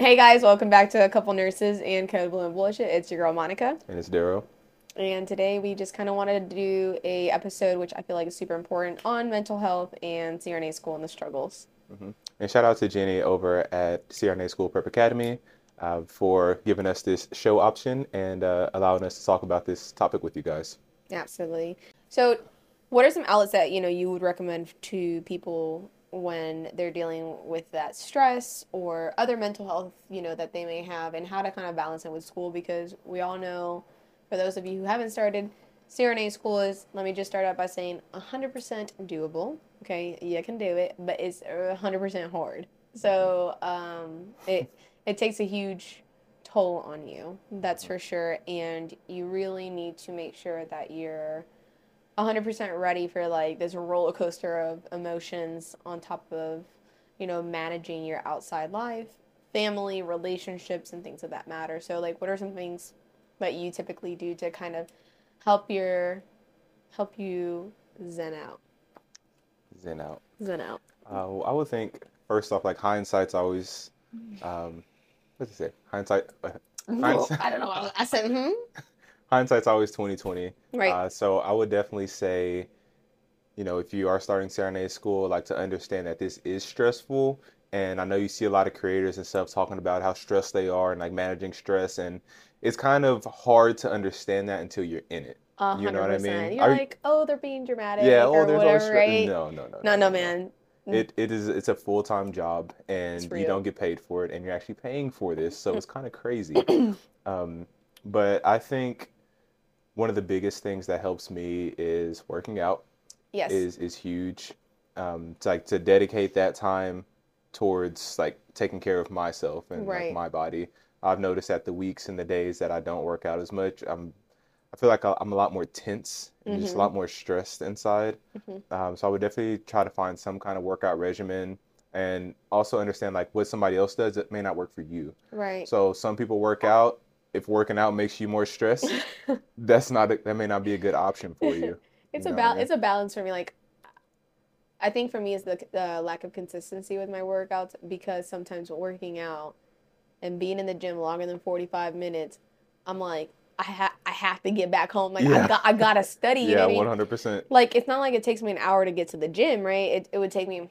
Hey guys, welcome back to a couple nurses and code blue and bullshit. It's your girl Monica, And it's Dero. and today we just kind of wanted to do a episode which I feel like is super important on mental health and CRNA school and the struggles. And shout out to Jenny over at CRNA School Prep Academy uh, for giving us this show option and uh, allowing us to talk about this topic with you guys. Absolutely. So, what are some outlets that you know you would recommend to people when they're dealing with that stress or other mental health you know that they may have, and how to kind of balance it with school? Because we all know, for those of you who haven't started, CRNA school is. Let me just start out by saying 100% doable. Okay, you can do it, but it's 100% hard. So um, it it takes a huge toll on you. That's for sure. And you really need to make sure that you're 100% ready for like this roller coaster of emotions on top of, you know, managing your outside life, family, relationships, and things of that matter. So, like, what are some things that you typically do to kind of help your, help you zen out? Zen out. Zen out. Uh, well, I would think, first off, like hindsight's always, um, what's it say? Hindsight, uh, hindsight, I don't know. I said, hmm? Hindsight's always 2020. Right. Uh, so I would definitely say, you know, if you are starting CRNA school, like to understand that this is stressful. And I know you see a lot of creators and stuff talking about how stressed they are and like managing stress. And it's kind of hard to understand that until you're in it. A You know what I mean? You're Are like, oh, they're being dramatic Yeah, or oh, there's whatever, always right? No, no, no, No, no, man. It it is it's a full time job and you don't get paid for it and you're actually paying for this, so it's kind of crazy. Um, but I think one of the biggest things that helps me is working out Yes. is is huge. Um, to like to dedicate that time towards like taking care of myself and Right. like my body. I've noticed that the weeks and the days that I don't work out as much, I'm I feel like I'm a lot more tense and just a Mhm. lot more stressed inside. Mhm. Um, so I would definitely try to find some kind of workout regimen and also understand like what somebody else does that may not work for you. right. So some people work out. If working out makes you more stressed, that's not a, that may not be a good option for you. It's You a know I mean? it's a balance for me. Like, I think for me is the the lack of consistency with my workouts because sometimes working out and being in the gym longer than forty five minutes, I'm like, I ha- I have to get back home. Like I Yeah. got I gotta study. You know Yeah, one hundred percent. Like it's not like it takes me an hour to get to the gym, right? It it would take me,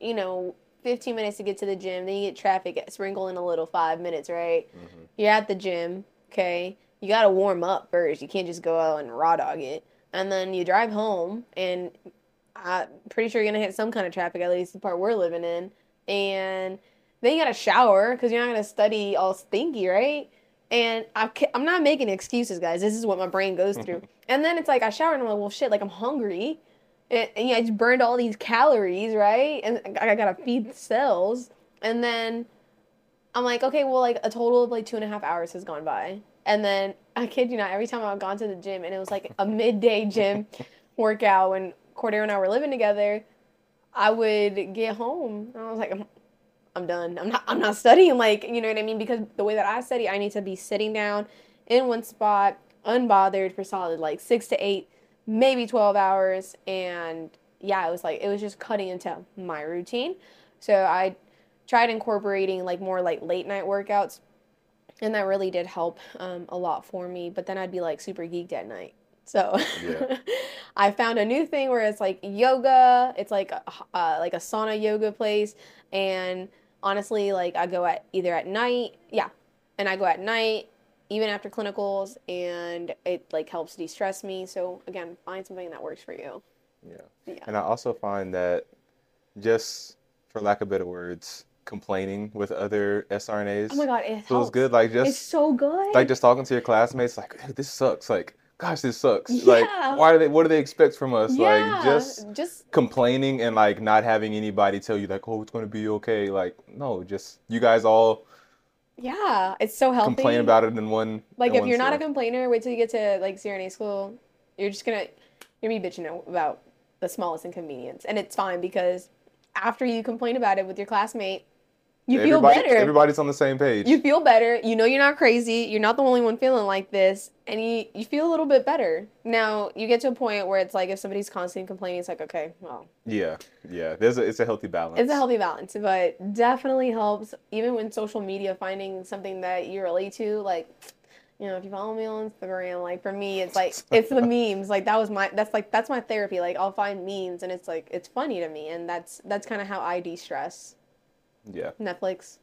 you know, fifteen minutes to get to the gym. Then you get traffic, sprinkle in a little five minutes, right? Mm-hmm. You're at the gym, okay? You gotta warm up first. You can't just go out and raw dog it. And then you drive home, and I'm pretty sure you're gonna hit some kind of traffic, at least the part we're living in. And then you gotta shower because you're not gonna study all stinky, right? And I'm, I'm not making excuses, guys. This is what my brain goes through. and then it's like I shower and I'm like, well, shit, like I'm hungry. And, and yeah, I just burned all these calories, right? And I I gotta feed the cells. And then I'm like, okay, well, like a total of like two and a half hours has gone by. And then I kid you not, every time I've gone to the gym and it was like a midday gym workout when Cordero and I were living together, I would get home and I was like, I'm, I'm done. I'm not. I'm not studying. Like you know what I mean? Because the way that I study, I need to be sitting down in one spot, unbothered for solid like six to eight, maybe twelve hours. And yeah, it was like it was just cutting into my routine. So I tried incorporating like more like late night workouts and that really did help um, a lot for me but then i'd be like super geeked at night so Yeah. i found a new thing where it's like yoga it's like a, uh, like a sauna yoga place and honestly like i go at either at night yeah and i go at night even after clinicals and it like helps de-stress me so again find something that works for you Yeah. yeah And I also find that just for lack of better words, complaining with other SRNAs oh my god it feels helps. good. Like just it's so good like just talking to your classmates, like "Hey, this sucks. Like gosh, this sucks. Like why do they? What do they expect from us? yeah Like just just complaining and like not having anybody tell you like, oh, it's gonna be okay. Like no, just you guys all yeah it's so healthy complain about it in one. Like in if one you're not a complainer, wait till you get to like CRNA school. You're just gonna you're gonna be bitching about the smallest inconvenience, and it's fine because after you complain about it with your classmate, You feel Everybody, better. everybody's on the same page. You feel better. You know you're not crazy. You're not the only one feeling like this, and you you feel a little bit better. Now you get to a point where it's like if somebody's constantly complaining, it's like okay, well, yeah, yeah. There's a, it's a healthy balance. it's a healthy balance, but definitely helps. Even when social media, finding something that you relate to, like you know, if you follow me on Instagram, like for me, it's like it's the memes. Like that was my that's like that's my therapy. Like I'll find memes, and it's like it's funny to me, and that's that's kind of how I de stress. Yeah, Netflix.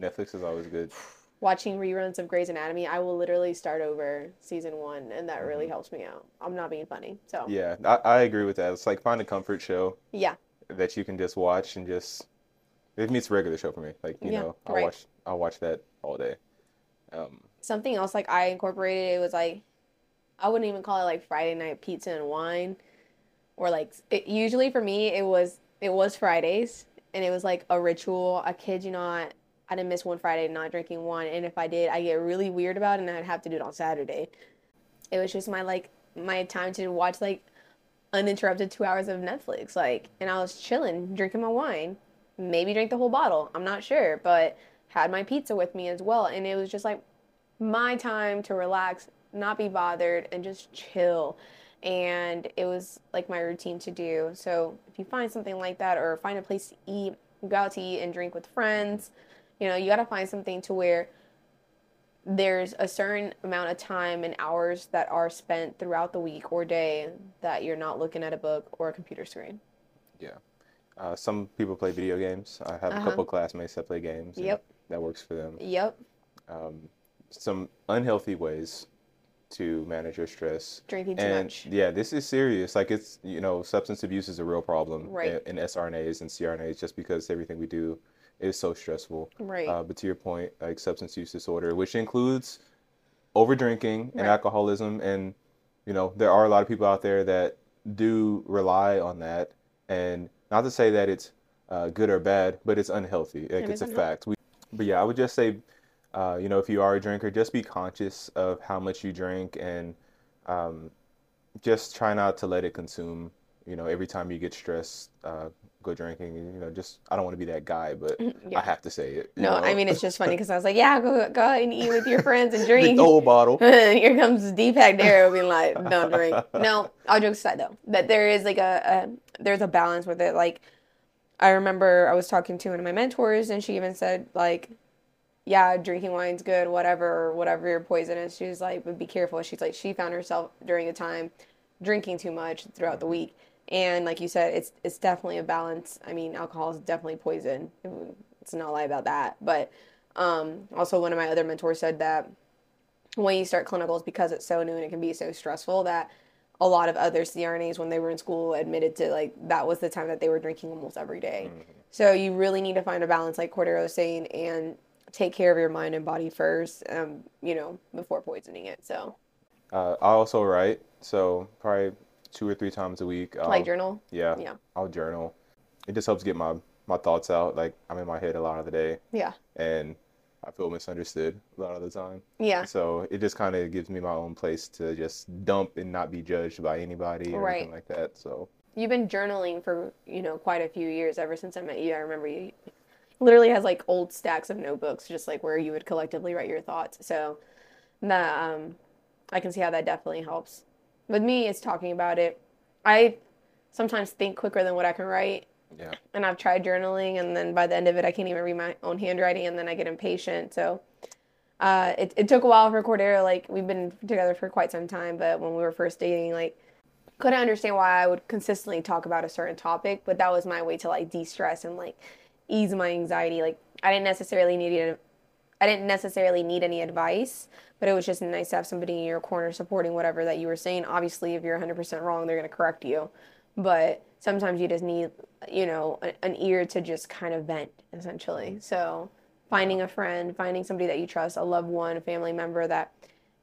Netflix is always good. watching reruns of Grey's Anatomy, I will literally start over season one, and that really Mhm. helps me out. I'm not being funny, so Yeah, I, I agree with that. It's like find a comfort show yeah, that you can just watch and just. It meets a regular show for me. Like you Yeah, know, I'll right. watch I'll watch that all day. Um, something else like I incorporated. It was like I wouldn't even call it like Friday night pizza and wine, or like it, usually for me it was it was Fridays, and it was like a ritual. I kid you not. I didn't miss one Friday not drinking wine, and if I did, I get really weird about it, and I'd have to do it on Saturday. It was just my like my time to watch like uninterrupted two hours of Netflix, like, and I was chilling, drinking my wine, maybe drink the whole bottle. I'm not sure, but had my pizza with me as well, and it was just like my time to relax, not be bothered, and just chill. And it was like my routine to do. So if you find something like that, or find a place to eat, go out to eat and drink with friends, you know, you got to find something to where there's a certain amount of time and hours that are spent throughout the week or day that you're not looking at a book or a computer screen. Yeah. Uh, some people play video games. I have a Uh-huh. couple classmates that play games. Yep. That works for them. Yep. Um, some unhealthy ways to manage your stress. Drinking too And much. yeah, this is serious. Like it's, you know, substance abuse is a real problem Right. in, in SRNAs and CRNAs just because everything we do is so stressful. Right. Uh, but to your point, like substance use disorder, which includes over drinking and Right. alcoholism, and you know, there are a lot of people out there that do rely on that. And not to say that it's uh, good or bad, but it's unhealthy. Like It it's a unhealthy. fact. We, but yeah, I would just say, uh, you know, if you are a drinker, just be conscious of how much you drink and um, just try not to let it consume. You know, every time you get stressed, uh, go drinking. You know, just I don't want to be that guy, but I have to say it. No, know? I mean it's just funny because I was like, yeah, go go out and eat with your friends and Drink the whole bottle. Here comes Deepak Dero being like, don't drink. No, all jokes aside though, that there is like a, a there's a balance with it. Like I remember I was talking to one of my mentors and she even said like, yeah, drinking wine's good, whatever, whatever your poison is. She was like, but be careful. She's like, she found herself during a time drinking too much throughout the week. And like you said, it's it's definitely a balance. I mean, alcohol is definitely poison. It's not a lie about that. But um, also, one of my other mentors said that when you start clinicals, because it's so new and it can be so stressful, that a lot of other CRNAs, when they were in school, admitted to like that was the time that they were drinking almost every day. So you really need to find a balance, like Cordero was saying, and take care of your mind and body first, um, you know, before poisoning it. So, Uh, I also write, so probably two or three times a week. I'll, like journal. yeah, Yeah. I'll journal. It just helps get my my thoughts out. Like I'm in my head a lot of the day, Yeah. and I feel misunderstood a lot of the time. Yeah. So it just kind of gives me my own place to just dump and not be judged by anybody or anything like that. So You've been journaling for, you know, quite a few years ever since I met you. I remember you literally has like old stacks of notebooks, just like where you would collectively write your thoughts. So that um I can see how that definitely helps. With me, it's talking about it. I sometimes think quicker than what I can write. yeah, And I've tried journaling, and then by the end of it, I can't even read my own handwriting, and then I get impatient. So uh, it, it took a while for Cordero. Like, we've been together for quite some time, but when we were first dating, like, couldn't understand why I would consistently talk about a certain topic, but that was my way to like de-stress and like ease my anxiety. Like I didn't necessarily need it. I didn't necessarily need any advice, but it was just nice to have somebody in your corner supporting whatever that you were saying. Obviously, if you're 100% wrong, they're going to correct you. But sometimes you just need, you know, an ear to just kind of vent, essentially. So finding a friend, finding somebody that you trust, a loved one, a family member that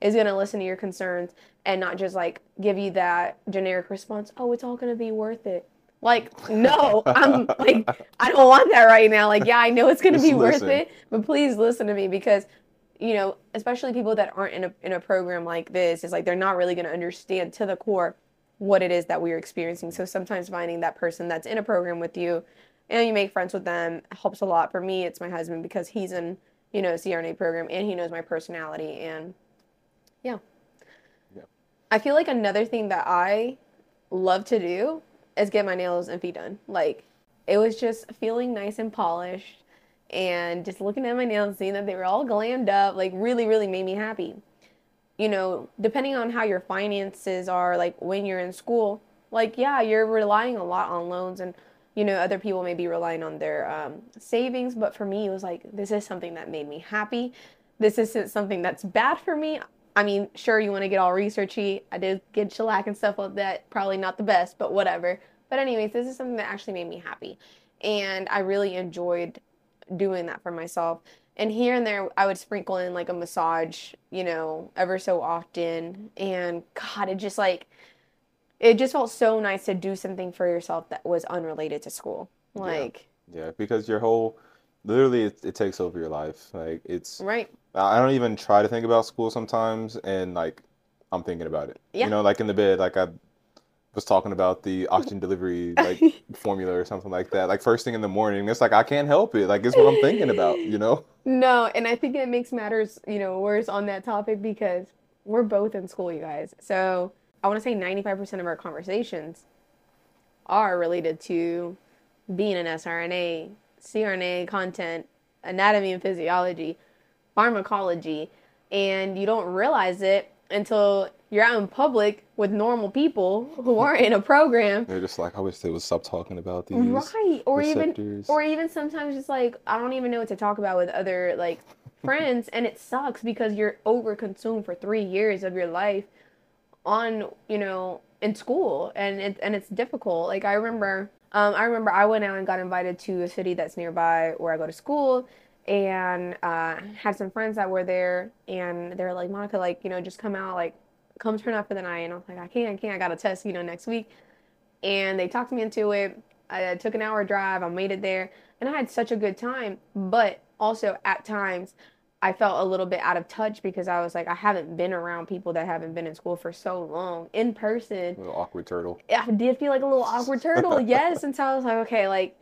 is going to listen to your concerns and not just like give you that generic response, oh, it's all going to be worth it. Like, no, I'm like, I don't want that right now. Like, yeah, I know it's going to Just be worth it, but please listen to me because, you know, especially people that aren't in a, in a program like this, is like they're not really going to understand to the core what it is that we're experiencing. So sometimes finding that person that's in a program with you and you make friends with them helps a lot. For me, it's my husband because he's in you know CRNA program and he knows my personality and yeah. Yeah. I feel like another thing that I love to do is get my nails and feet done. Like it was just feeling nice and polished and just looking at my nails, seeing that they were all glammed up, like really, really made me happy. You know, depending on how your finances are, like when you're in school, like yeah, you're relying a lot on loans and you know other people may be relying on their um, savings, but for me, it was like this is something that made me happy. This isn't something that's bad for me. I mean, sure, you want to get all researchy. I did get shellac and stuff like that. Probably not the best, but whatever. But anyways, this is something that actually made me happy, and I really enjoyed doing that for myself. And here and there, I would sprinkle in like a massage, you know, ever so often. And God, it just like, it just felt so nice to do something for yourself that was unrelated to school. Like, Yeah, because your whole, literally, it, it takes over your life. Like it's, right. I don't even try to think about school sometimes, and like I'm thinking about it. Yeah. You know, like in the bed, like I was talking about the oxygen delivery like formula or something like that. Like first thing in the morning, it's like I can't help it. Like it's what I'm thinking about. You know? No, and I think it makes matters, you know, worse on that topic because we're both in school, you guys. So I want to say 95% of our conversations are related to being an SRNA, CRNA content, anatomy and physiology, pharmacology, and you don't realize it until you're out in public with normal people who aren't in a program. They're just like I wish they would stop talking about these right or even or even sometimes just like i don't even know what to talk about with other like friends and it sucks because you're over consumed for three years of your life on you know in school and it, and it's difficult. Like i remember um, i remember i went out and got invited to a city that's nearby where i go to school and uh, had some friends that were there and they're like monica like you know just come out like come turn up for the night and i was like i can't i can't i got a test you know next week and they talked me into it. I took an hour drive. I made it there, and I had such a good time. But also at times, I felt a little bit out of touch because I was like, I haven't been around people that haven't been in school for so long in person. Little awkward turtle. I did feel like a little awkward turtle, yes. And so I was like, okay, like,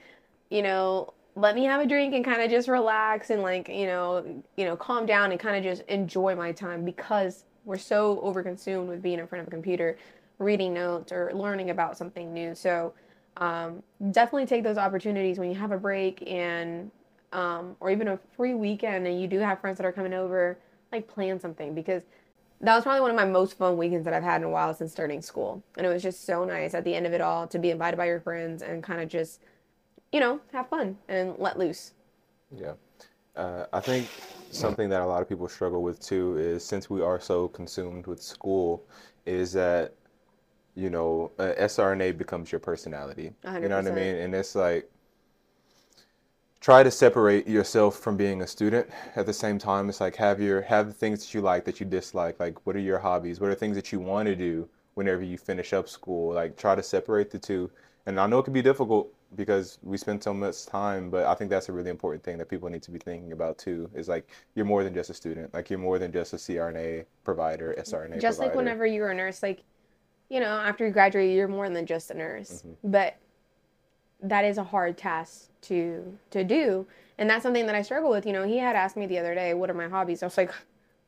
you know, let me have a drink and kind of just relax and like, you know, you know, calm down and kind of just enjoy my time because we're so overconsumed with being in front of a computer, reading notes or learning about something new. So um, definitely take those opportunities when you have a break and um, or even a free weekend and you do have friends that are coming over, like plan something because that was probably one of my most fun weekends that I've had in a while since starting school. And it was just so nice at the end of it all to be invited by your friends and kind of just, you know, have fun and let loose. Yeah. Uh, I think something that a lot of people struggle with too is since we are so consumed with school, is that, you know, uh, SRNA becomes your personality. A You know what I mean? And it's like, try to separate yourself from being a student at the same time it's like have your have the things that you like that you dislike like what are your hobbies what are things that you want to do whenever you finish up school like try to separate the two and i know it can be difficult because we spend so much time but i think that's a really important thing that people need to be thinking about too is like you're more than just a student like you're more than just a crna provider srna just like whenever you're a nurse, like, you know, after you graduate, you're more than just a nurse. Mm-hmm. But that is a hard task to to do, and that's something that I struggle with. You know, he had asked me the other day, "What are my hobbies?" I was like,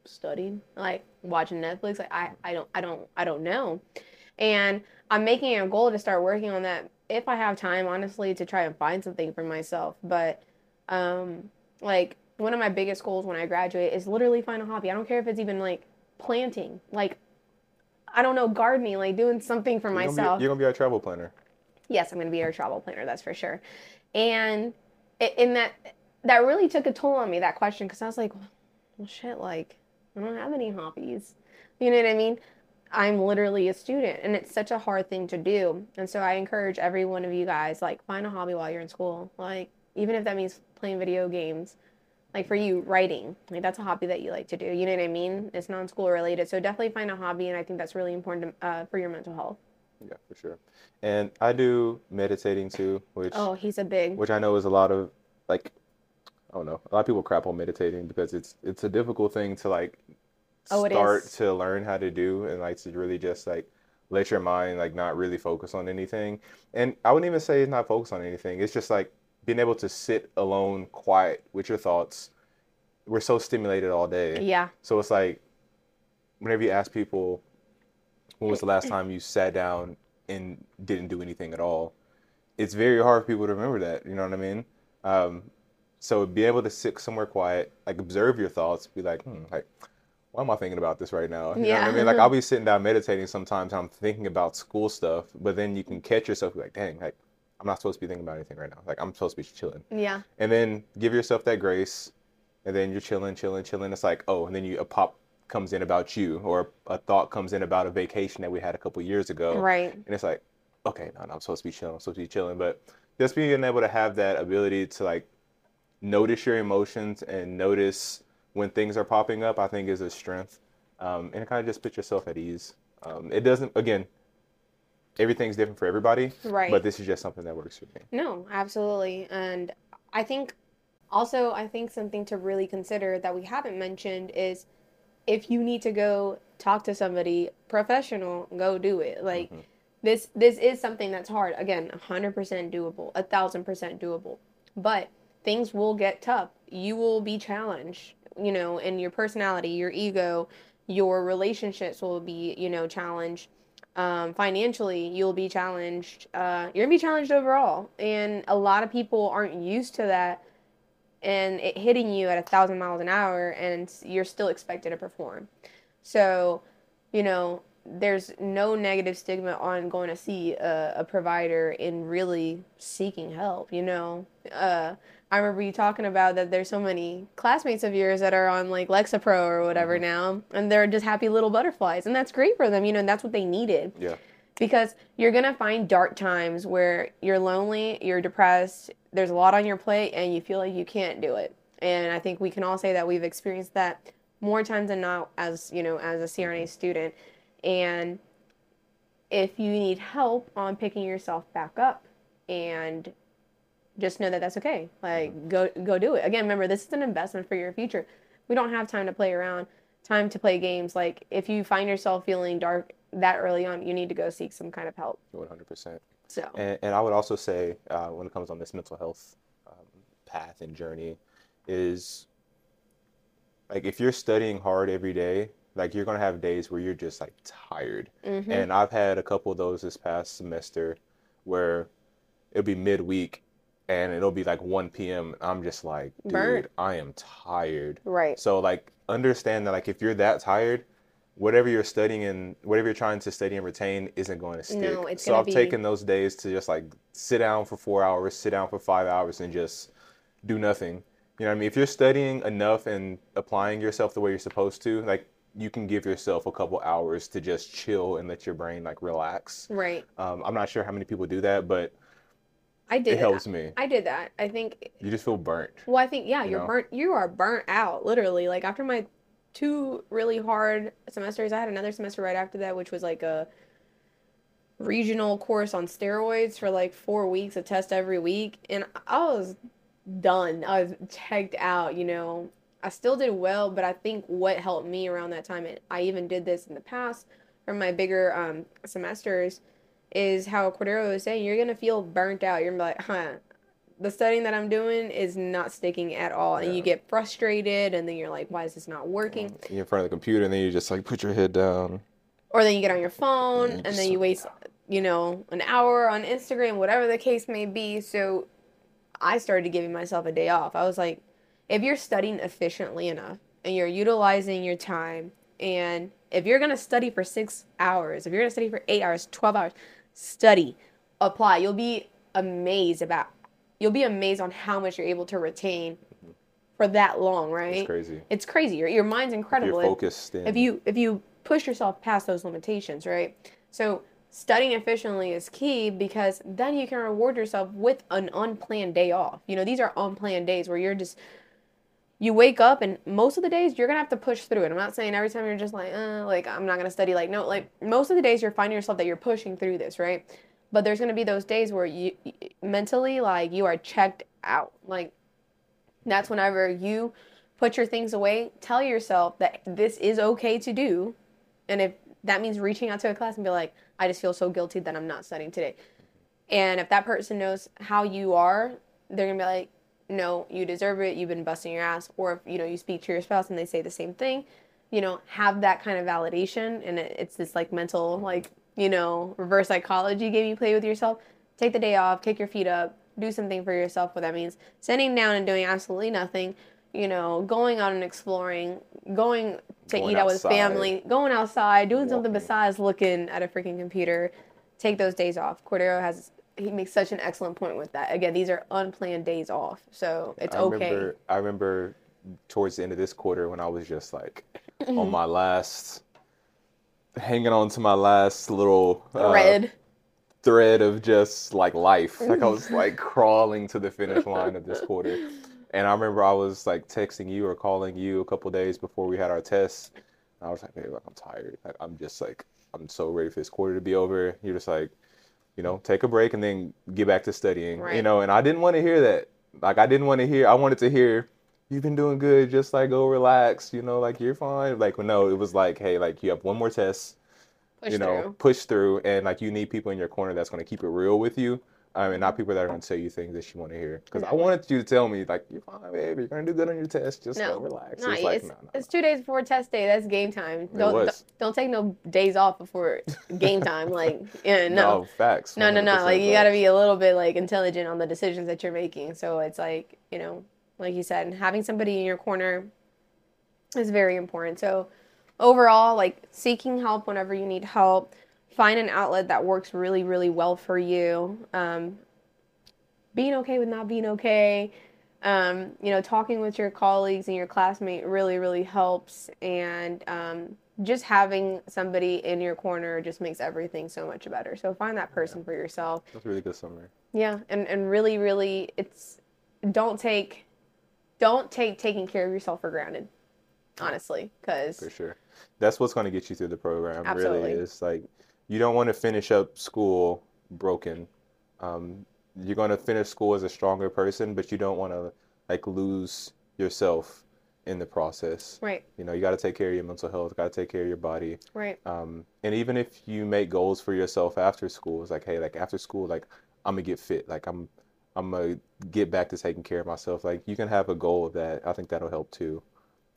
studying, like watching Netflix. Like, I I don't I don't I don't know, and I'm making a goal to start working on that if I have time, honestly, to try and find something for myself. But um, like one of my biggest goals when I graduate is literally find a hobby. I don't care if it's even like planting, like I don't know, gardening, like doing something for You're gonna be- myself. you're gonna be our travel planner yes, I'm to be our travel planner, that's for sure. And in that that really took a toll on me that question because I was like, well, shit, like I don't have any hobbies. You know what I mean? I'm literally a student, and it's such a hard thing to do. And so I encourage every one of you guys, like, find a hobby while you're in school. Like, even if that means playing video games. Like for you, writing, like that's a hobby that you like to do. You know what I mean? It's non-school related, so definitely find a hobby, and I think that's really important uh, for your mental health. yeah for sure and i do meditating too which Oh, he's a big. which I know is a lot of like I don't know. A lot of people crap on meditating because it's it's a difficult thing to like Oh, start is. to learn how to do and like to really just like let your mind like not really focus on anything. And I wouldn't even say it's not focused on anything. It's just like being able to sit alone, quiet with your thoughts. We're so stimulated all day. Yeah. So it's like whenever you ask people, when was the last time you sat down and didn't do anything at all? It's very hard for people to remember that. You know what I mean? Um, so be able to sit somewhere quiet, like observe your thoughts, be like, hmm, like, why am I thinking about this right now? You know what I mean? Like I'll be sitting down meditating sometimes and I'm thinking about school stuff, but then you can catch yourself like, dang, like I'm not supposed to be thinking about anything right now. Like I'm supposed to be chilling. Yeah. And then give yourself that grace, and then you're chilling, chilling, chilling. It's like, oh, and then you a pop comes in about you, or a thought comes in about a vacation that we had a couple years ago, Right. and it's like, okay, no, no, I'm supposed to be chilling, I'm supposed to be chilling. But just being able to have that ability to like notice your emotions and notice when things are popping up, I think is a strength, um, and it kind of just put yourself at ease. Um, it doesn't, again, everything's different for everybody, Right. but this is just something that works for me. No, absolutely. And I think also, I think something to really consider that we haven't mentioned is if you need to go talk to somebody professional, go do it. Like Mhm. this this is something that's hard. Again, 100% doable, a thousand percent doable. But things will get tough. You will be challenged, you know, in your personality, your ego, your relationships will be, you know, challenged. Um, financially, you'll be challenged. Uh, you're gonna be challenged overall, and a lot of people aren't used to that, and it hitting you at a thousand miles an hour, and you're still expected to perform. So, you know, there's no negative stigma on going to see a, a provider and really seeking help. You know, uh, I remember you talking about that there's so many classmates of yours that are on like Lexapro or whatever Mhm. now, and they're just happy little butterflies, and that's great for them. You know, and that's what they needed Yeah. because you're gonna find dark times where you're lonely, you're depressed, there's a lot on your plate, and you feel like you can't do it. And I think we can all say that we've experienced that more times than not as you know as a CRNA student. And if you need help on picking yourself back up, and just know that that's okay. Like go go do it. Again, remember this is an investment for your future. We don't have time to play around, time to play games. Like if you find yourself feeling dark that early on, you need to go seek some kind of help. 100%. So And, and I would also say, uh, when it comes on this mental health um, path and journey, is like if you're studying hard every day, like you're gonna have days where you're just like tired. mhm. And I've had a couple of those this past semester where it'll be midweek and it'll be like 1 p.m. I'm just like, dude, Burnt. I am tired. right, So like understand that like if you're that tired, whatever you're studying and whatever you're trying to study and retain isn't going to stick. No, it's so I've be- taken those days to just like sit down for four hours, sit down for five hours, and just do nothing. You know what I mean? If you're studying enough and applying yourself the way you're supposed to, like you can give yourself a couple hours to just chill and let your brain like relax. right. Um, I'm not sure how many people do that, but I did it helps me. I did that. I think You just feel burnt. Well, I think yeah, You you're know? burnt. You are burnt out, literally. Like after my two really hard semesters, I had another semester right after that, which was like a regional course on steroids for like four weeks, a test every week, and I was done. I was checked out. You know, I still did well, but I think what helped me around that time, and I even did this in the past for my bigger um semesters, is how Cordero was saying. You're gonna feel burnt out. You're gonna be like, huh the studying that I'm doing is not sticking at all. And you get frustrated, and then you're like, why is this not working? Mm. You're in front of the computer and then you just like put your head down. Or then you get on your phone, Yeah, and then you waste, you know, an hour on Instagram, whatever the case may be. So I started giving myself a day off. I was like, if you're studying efficiently enough and you're utilizing your time, and if you're going to study for six hours, if you're going to study for eight hours, 12 hours, study, apply. You'll be amazed about, you'll be amazed on how much you're able to retain for that long, right? It's crazy. It's crazy. Your, your mind's If incredible. you're focused and if you if you push yourself past those limitations, right? So studying efficiently is key because then you can reward yourself with an unplanned day off. You know, these are unplanned days where you're just you wake up and most of the days you're gonna have to push through it. I'm not saying every time you're just like, uh, like I'm not gonna study. Like no, like most of the days you're finding yourself that you're pushing through this, right? But there's gonna be those days where you mentally like you are checked out. Like that's whenever you put your things away, tell yourself that this is okay to do. And if that means reaching out to a class and be like, I just feel so guilty that I'm not studying today. And if that person knows how you are they're gonna be like, no, you deserve it. You've been busting your ass. Or if you know you speak to your spouse and they say the same thing, you know, have that kind of validation, and it, it's this like mental like you know reverse psychology game you play with yourself. Take the day off, kick your feet up, do something for yourself. What that means, sitting down and doing absolutely nothing. You know, going out and exploring, going to Going eat out with family, going outside, doing something besides looking at a freaking computer. Take those days off. Cordero has he makes such an excellent point with that. Again, these are unplanned days off, so it's I okay. remember I remember towards the end of this quarter when I was just like on my last hanging on to my last little uh, Red. thread of just like life. Like I was like crawling to the finish line of this quarter. And I remember I was like texting you or calling you a couple days before we had our tests. I was like, babe, like, I'm tired. Like, I'm just like, I'm so ready for this quarter to be over. You're just like, you know, take a break and then get back to studying. You know, and I didn't want to hear that. Like, I didn't want to hear, I wanted to hear, you've been doing good. Just like, go relax. You know, like, you're fine. Like, no, it was like, hey, like, you have one more test Push you know, through. push through, and like you need people in your corner that's going to keep it real with you. I mean, not people that are going to tell you things that you want to hear. Because I wanted you to tell me, like, you're fine, baby. You're going to do good on your test. Just No, relax. No, it's like, it's, no, no, it's two days before test day. That's game time. Don't was. don't, take no days off before game time. Like, yeah, no. no, facts. No, no, no. Like you got to be a little bit like intelligent on the decisions that you're making. So it's like, you know, like you said, having somebody in your corner is very important. So overall, like seeking help whenever you need help, find an outlet that works really, really well for you. Um, being okay with not being okay. Um, you know, talking with your colleagues and your classmate really, really helps. And um, just having somebody in your corner just makes everything so much better. So find that person for yourself. That's a really good summary. Yeah, and and really, really, it's don't take don't take taking care of yourself for granted. Honestly, because For sure. That's what's going to get you through the program, Absolutely. really. Is like, you don't want to finish up school broken. Um, you're going to finish school as a stronger person, but you don't want to like lose yourself in the process. right, You know, you got to take care of your mental health, got to take care of your body. right, Um, and even if you make goals for yourself after school, it's like, hey, like after school, like I'm gonna get fit, like I'm, I'm gonna get back to taking care of myself. Like you can have a goal of that. I think that'll help too,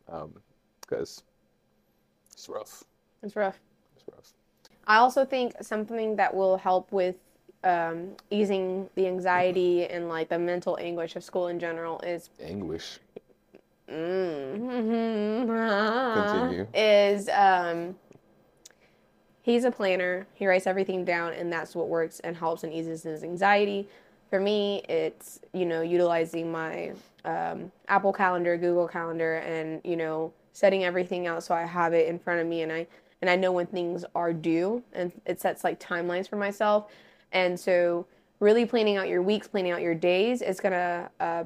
um, because it's rough. it's rough. It's rough. I also think something that will help with um, easing the anxiety and like the mental anguish of school in general is Anguish. mm, Continue. is um, he's a planner. He writes everything down, and that's what works and helps and eases his anxiety. For me, it's you know utilizing my um, Apple Calendar, Google Calendar, and you know setting everything out so I have it in front of me, and I and I know when things are due, and it sets like timelines for myself, and so really planning out your weeks, planning out your days is gonna uh,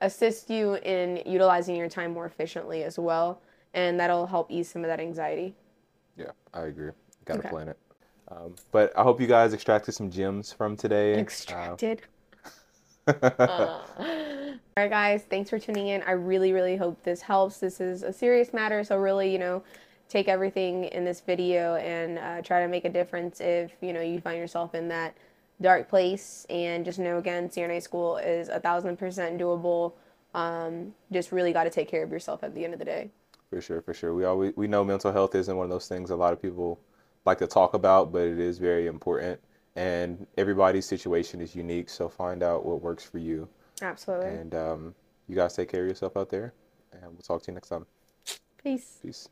assist you in utilizing your time more efficiently as well, and that'll help ease some of that anxiety. Yeah, I agree. Got to Okay. plan it. Um, but I hope you guys extracted some gems from today. Extracted. Uh, Uh, all right, guys, thanks for tuning in. I really, really hope this helps. This is a serious matter, so really, you know, take everything in this video and uh, try to make a difference if you know you find yourself in that dark place. And just know again, CRNA school is a thousand percent doable. Um, just really got to take care of yourself at the end of the day. For sure, for sure. We always we know mental health isn't one of those things a lot of people like to talk about, but it is very important. And everybody's situation is unique, so find out what works for you. Absolutely. And um, you guys take care of yourself out there, and we'll talk to you next time. Peace. Peace.